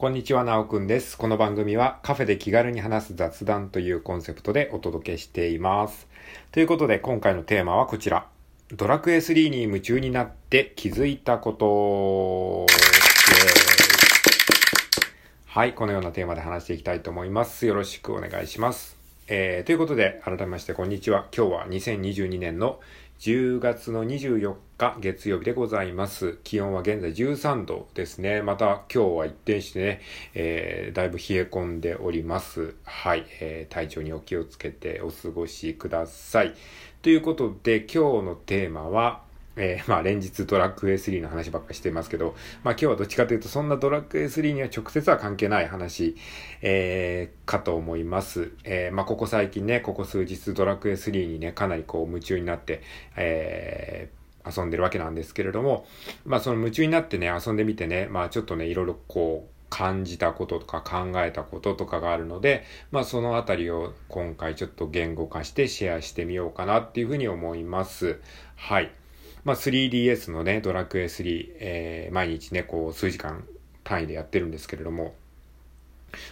こんにちは、なおくんです。この番組はカフェで気軽に話す雑談というコンセプトでお届けしています。ということで今回のテーマはこちら。ドラクエ3に夢中になって気づいたこと。はい、このようなテーマで話していきたいと思います。よろしくお願いします。えー、ということで、改めましてこんにちは。今日は2022年の10月の24日月曜日でございます。気温は現在13度ですね。また今日は一転してね、えー、だいぶ冷え込んでおります。はい、えー、体調にお気をつけてお過ごしください。ということで今日のテーマは、えー、まあ連日ドラッグ A3 の話ばっかしてますけど、まあ今日はどっちかというとそんなドラッグ A3 には直接は関係ない話、えー、かと思います。えー、まあここ最近ね、ここ数日ドラッグ A3 にね、かなりこう夢中になって、えー、遊んでるわけなんですけれども、まあその夢中になってね、遊んでみてね、まあちょっとね、いろいろこう、感じたこととか考えたこととかがあるので、まあそのあたりを今回ちょっと言語化してシェアしてみようかなっていうふうに思います。はい。まあ、3DS のね、ドラクエ3、えー、毎日ね、こう、数時間単位でやってるんですけれども、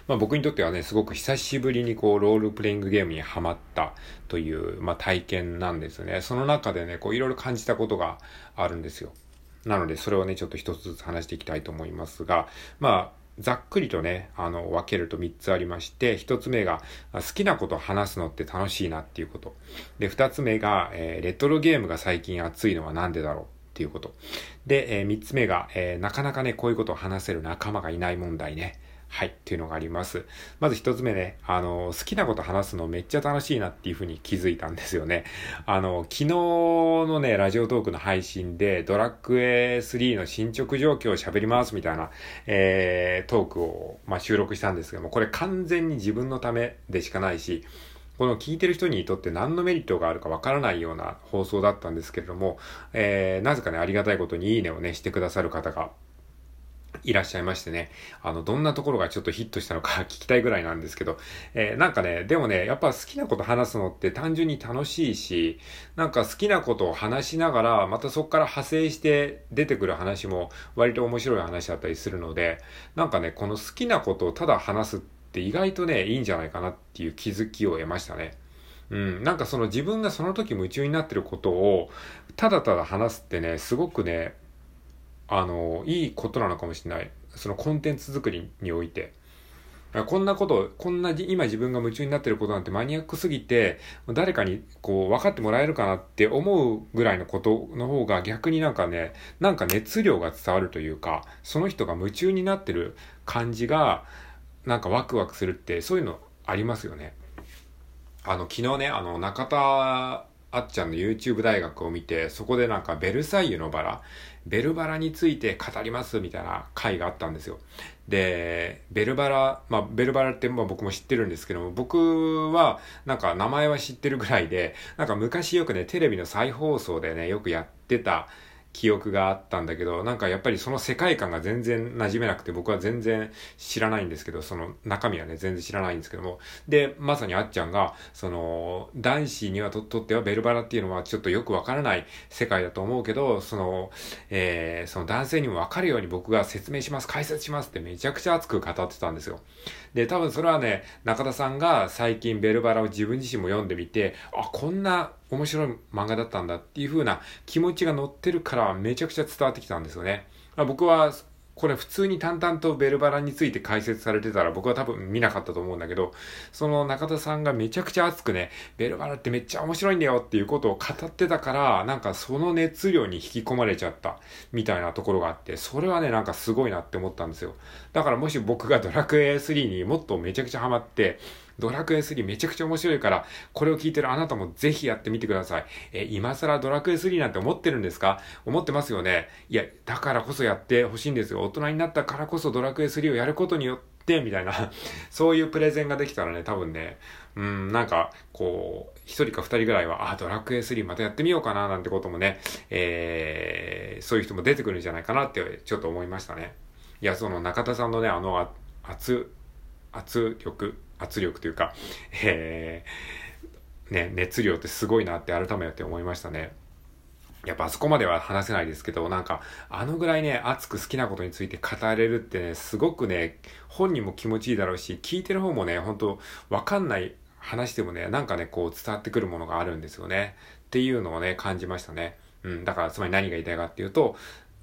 まあ僕にとってはね、すごく久しぶりにこう、ロールプレイングゲームにハマったという、まあ体験なんですね。その中でね、こう、いろいろ感じたことがあるんですよ。なので、それをね、ちょっと一つずつ話していきたいと思いますが、まあ、ざっくりとね、あの、分けると3つありまして、1つ目が、好きなことを話すのって楽しいなっていうこと。で、2つ目が、えー、レトロゲームが最近熱いのはなんでだろう？っていうこと。で、えー、3つ目が、えー、なかなかね、こういうことを話せる仲間がいない問題ね。はい、っていうのがあります。まず一つ目ね、あの、好きなこと話すのめっちゃ楽しいなっていうふうに気づいたんですよね。あの、昨日のね、ラジオトークの配信で、ドラッグ A3 の進捗状況を喋りますみたいな、えー、トークを、まあ、収録したんですけども、これ完全に自分のためでしかないし、この聞いてる人にとって何のメリットがあるかわからないような放送だったんですけれども、えー、なぜかね、ありがたいことにいいねをね、してくださる方がいらっしゃいましてね、あの、どんなところがちょっとヒットしたのか 聞きたいぐらいなんですけど、えー、なんかね、でもね、やっぱ好きなこと話すのって単純に楽しいし、なんか好きなことを話しながら、またそこから派生して出てくる話も割と面白い話だったりするので、なんかね、この好きなことをただ話すって意外とね、いいんじゃないかなっていう気づきを得ましたね。うん、なんかその自分がその時夢中になってることを、ただただ話すってね、すごくね、あの、いいことなのかもしれない。そのコンテンツ作りにおいて。こんなこと、こんな今自分が夢中になってることなんてマニアックすぎて、誰かにこう分かってもらえるかなって思うぐらいのことの方が逆になんかね、なんか熱量が伝わるというか、その人が夢中になってる感じが、なんかワクワクするって、そういうのありますよね。あの、昨日ね、あの、中田あっちゃんの YouTube 大学を見て、そこでなんかベルサイユのバラ、ベルバラについて語りますみたいな回があったんですよ。で、ベルバラ、まあ、ベルバラってまあ僕も知ってるんですけども、僕はなんか名前は知ってるぐらいで、なんか昔よくね、テレビの再放送でね、よくやってた、記憶があったんだけど、なんかやっぱりその世界観が全然馴染めなくて、僕は全然知らないんですけど、その中身はね、全然知らないんですけども。で、まさにあっちゃんが、その、男子にはととってはベルバラっていうのはちょっとよくわからない世界だと思うけど、その、えー、その男性にもわかるように僕が説明します、解説しますってめちゃくちゃ熱く語ってたんですよ。で、多分それはね、中田さんが最近ベルバラを自分自身も読んでみて、あ、こんな面白い漫画だったんだっていう風な気持ちが乗ってるからめちゃくちゃ伝わってきたんですよね。僕はこれ普通に淡々とベルバラについて解説されてたら僕は多分見なかったと思うんだけど、その中田さんがめちゃくちゃ熱くね、ベルバラってめっちゃ面白いんだよっていうことを語ってたから、なんかその熱量に引き込まれちゃったみたいなところがあって、それはね、なんかすごいなって思ったんですよ。だからもし僕がドラクエ3にもっとめちゃくちゃハマって、ドラクエ3めちゃくちゃ面白いから、これを聞いてるあなたもぜひやってみてください。え、今更ドラクエ3なんて思ってるんですか？思ってますよね。いや、だからこそやってほしいんですよ。大人になったからこそドラクエ3をやることによって、みたいな、そういうプレゼンができたらね、多分ね、うん、なんか、こう、一人か二人ぐらいは、あ、ドラクエ3またやってみようかな、なんてこともね、えー、そういう人も出てくるんじゃないかなって、ちょっと思いましたね。いや、その中田さんのね、あの、圧、圧力、圧力というか、えー、ね、熱量ってすごいなって改めて思いましたね。やっぱあそこまでは話せないですけど、なんか、あのぐらいね、熱く好きなことについて語れるってね、すごくね、本人も気持ちいいだろうし、聞いてる方もね、本当わかんない話でもね、なんかね、こう伝わってくるものがあるんですよね。っていうのをね、感じましたね。うん、だからつまり何が言いたいかっていうと、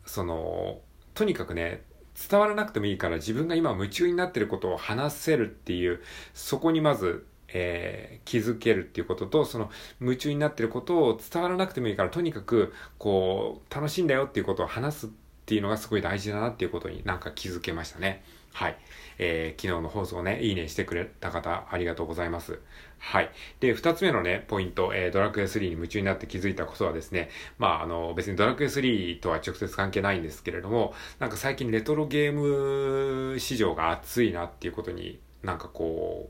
その、とにかくね、伝わらなくてもいいから自分が今夢中になってることを話せるっていう、そこにまずえー、気づけるっていうことと、その夢中になってることを伝わらなくてもいいから、とにかく、こう、楽しいんだよっていうことを話すっていうのがすごい大事だなっていうことになんか気づけましたね。はい。えー、昨日の放送ね、いいねしてくれた方、ありがとうございます。はい。で、二つ目のね、ポイント、えー、ドラクエ3に夢中になって気づいたことはですね、まあ、あの、別にドラクエ3とは直接関係ないんですけれども、なんか最近レトロゲーム市場が熱いなっていうことになんかこ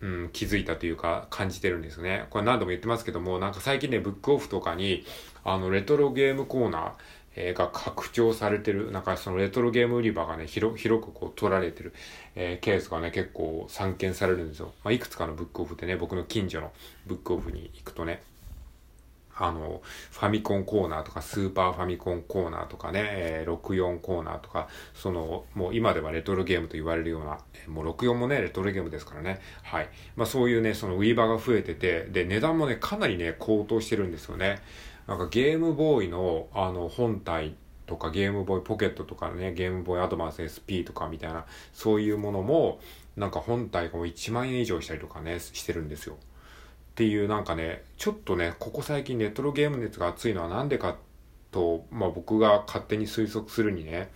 う、うん、気づいたというか感じてるんですね。これ何度も言ってますけども、なんか最近ね、ブックオフとかに、あの、レトロゲームコーナー、えー、が拡張されてる、なんかそのレトロゲーム売り場がね、広、広くこう取られてる、えー、ケースがね、結構散見されるんですよ。まあ、いくつかのブックオフでね、僕の近所のブックオフに行くとね、あの、ファミコンコーナーとか、スーパーファミコンコーナーとかね、えー、64コーナーとか、その、もう今ではレトロゲームと言われるような、もう64もね、レトロゲームですからね。はい。まあそういうね、その売り場が増えてて、で、値段もね、かなりね、高騰してるんですよね。なんかゲームボーイの、あの、本体とか、ゲームボーイポケットとかね、ゲームボーイアドバンス SP とかみたいな、そういうものも、なんか本体が1万円以上したりとかね、してるんですよ。っていうなんかね、ちょっとね、ここ最近レトロゲーム熱が熱いのはなんでかと、まあ僕が勝手に推測するにね、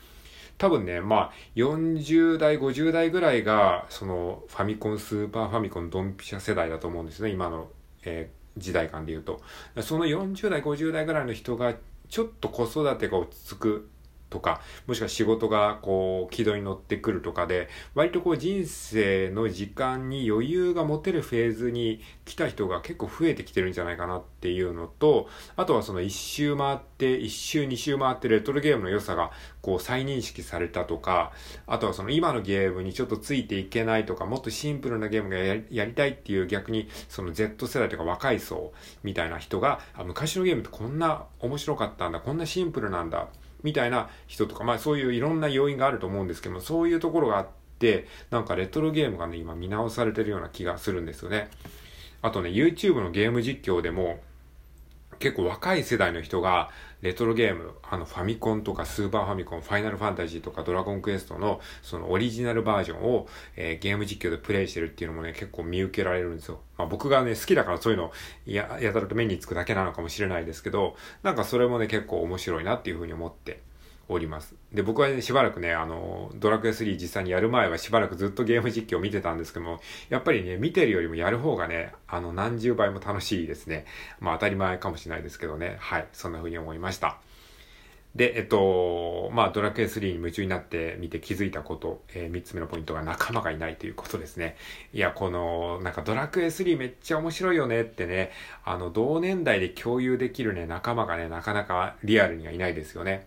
多分ね、まあ40代、50代ぐらいが、そのファミコン、スーパーファミコン、ドンピシャ世代だと思うんですね、今の、え、時代感で言うと。その40代、50代ぐらいの人が、ちょっと子育てが落ち着くとか、もしくは仕事がこう、軌道に乗ってくるとかで、割とこう人生の時間に余裕が持てるフェーズに来た人が結構増えてきてるんじゃないかなっていうのと、あとはその一周回って、一周二周回ってレトロゲームの良さがこう再認識されたとか、あとはその今のゲームにちょっとついていけないとか、もっとシンプルなゲームがやりたいっていう逆にその Z 世代とか若い層みたいな人が、あ昔のゲームってこんな面白かったんだ、こんなシンプルなんだ、みたいな人とか、まあそういういろんな要因があると思うんですけども、そういうところがあって、なんかレトロゲームがね、今見直されてるような気がするんですよね。あとね、YouTube のゲーム実況でも、結構若い世代の人がレトロゲーム、あのファミコンとかスーパーファミコン、ファイナルファンタジーとかドラゴンクエストのそのオリジナルバージョンを、えー、ゲーム実況でプレイしてるっていうのもね、結構見受けられるんですよ。まあ僕がね、好きだからそういうのや、やたらと目につくだけなのかもしれないですけど、なんかそれもね、結構面白いなっていうふうに思っております。で、僕はね、しばらくね、あの、ドラクエ3実際にやる前はしばらくずっとゲーム実況を見てたんですけども、やっぱりね、見てるよりもやる方がね、あの、何十倍も楽しいですね。まあ当たり前かもしれないですけどね。はい。そんな風に思いました。で、えっと、まあ、ドラクエ3に夢中になって見て気づいたこと、えー、3つ目のポイントが仲間がいないということですね。いや、この、なんかドラクエ3めっちゃ面白いよねってね、あの、同年代で共有できるね、仲間がね、なかなかリアルにはいないですよね。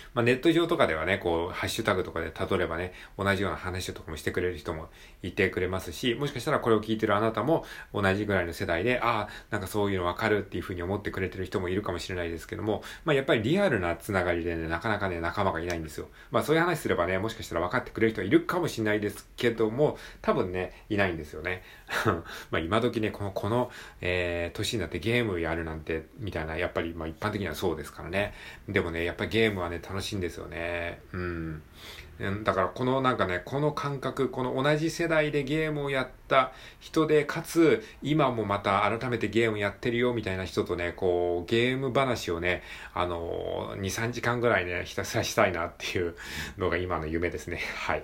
まあ、ネット上とかではね、こう、ハッシュタグとかで例えばね、同じような話とかもしてくれる人もいてくれますし、もしかしたらこれを聞いてるあなたも同じぐらいの世代で、ああ、なんかそういうのわかるっていうふうに思ってくれてる人もいるかもしれないですけども、まあ、やっぱりリアルなつながりでね、なかなかね、仲間がいないんですよ。まあ、そういう話すればね、もしかしたら分かってくれる人はいるかもしれないですけども、多分ね、いないんですよね。まあ、今時ね、この、この、えー、年になってゲームやるなんて、みたいな、やっぱり、まあ、一般的にはそうですからね。でもね、やっぱりゲームはね、楽ししいんですよね。うん。だからこのなんかね、この感覚、この同じ世代でゲームをやった人で、かつ今もまた改めてゲームやってるよみたいな人とね、こうゲーム話をね、あの2、3時間ぐらいね、ひたすらしたいなっていうのが今の夢ですね。はい。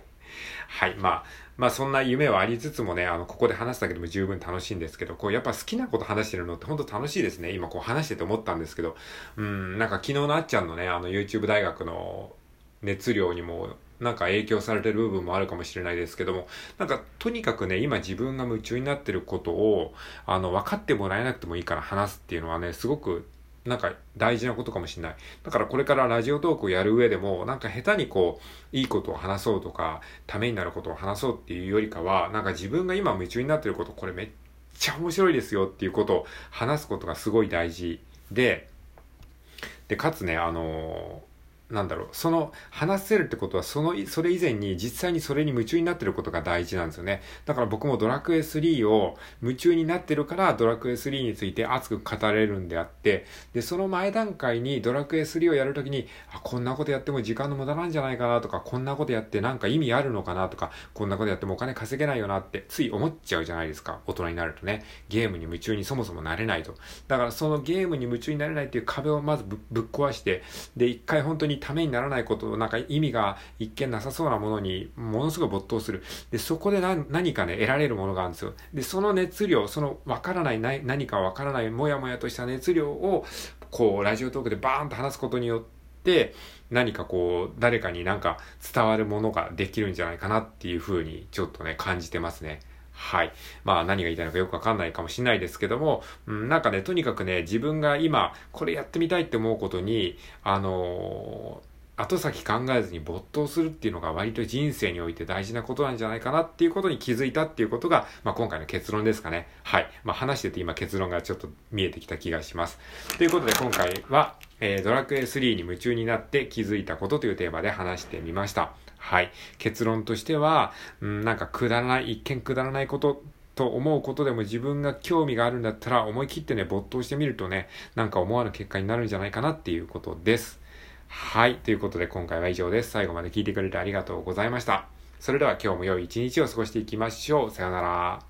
はい。まあ、まあそんな夢はありつつもね、あの、ここで話すだけでも十分楽しいんですけど、こう、やっぱ好きなこと話してるのって本当楽しいですね。今こう話してて思ったんですけど、うん、なんか昨日のあっちゃんのね、あの YouTube 大学の熱量にもなんか影響されてる部分もあるかもしれないですけども、なんかとにかくね、今自分が夢中になってることを、あの、分かってもらえなくてもいいから話すっていうのはね、すごくなんか大事なことかもしれない。だからこれからラジオトークをやる上でも、なんか下手にこう、いいことを話そうとか、ためになることを話そうっていうよりかは、なんか自分が今夢中になってること、これめっちゃ面白いですよっていうことを話すことがすごい大事で、で、かつね、あのーなんだろう、その、話せるってことは、その、それ以前に実際にそれに夢中になってることが大事なんですよね。だから僕もドラクエ3を夢中になってるから、ドラクエ3について熱く語れるんであって、で、その前段階にドラクエ3をやるときに、あ、こんなことやっても時間の無駄なんじゃないかなとか、こんなことやってなんか意味あるのかなとか、こんなことやってもお金稼げないよなって、つい思っちゃうじゃないですか。大人になるとね。ゲームに夢中にそもそもなれないと。だからそのゲームに夢中になれないっていう壁をまずぶっ壊して、で、一回本当にためにならないこと、なんか意味が一見なさそうなものにものすごい没頭する。で、そこで何かね、得られるものがあるんですよ。で、その熱量、そのわからないな何かわからないもやもやとした熱量を、こう、ラジオトークでバーンと話すことによって、何かこう、誰かになんか伝わるものができるんじゃないかなっていうふうにちょっとね、感じてますね。はい。まあ何が言いたいのかよくわかんないかもしれないですけども、うん、なんかね、とにかくね、自分が今、これやってみたいって思うことに、あのー後先考えずに没頭するっていうのが割と人生において大事なことなんじゃないかなっていうことに気づいたっていうことが、まあ、今回の結論ですかね。はい。まあ、話してて今結論がちょっと見えてきた気がします。ということで今回は、えー、ドラクエ3に夢中になって気づいたことというテーマで話してみました。はい。結論としては、うん、なんかくだらない、一見くだらないことと思うことでも自分が興味があるんだったら思い切ってね、没頭してみるとね、なんか思わぬ結果になるんじゃないかなっていうことです。はい。ということで今回は以上です。最後まで聞いてくれてありがとうございました。それでは今日も良い一日を過ごしていきましょう。さようなら。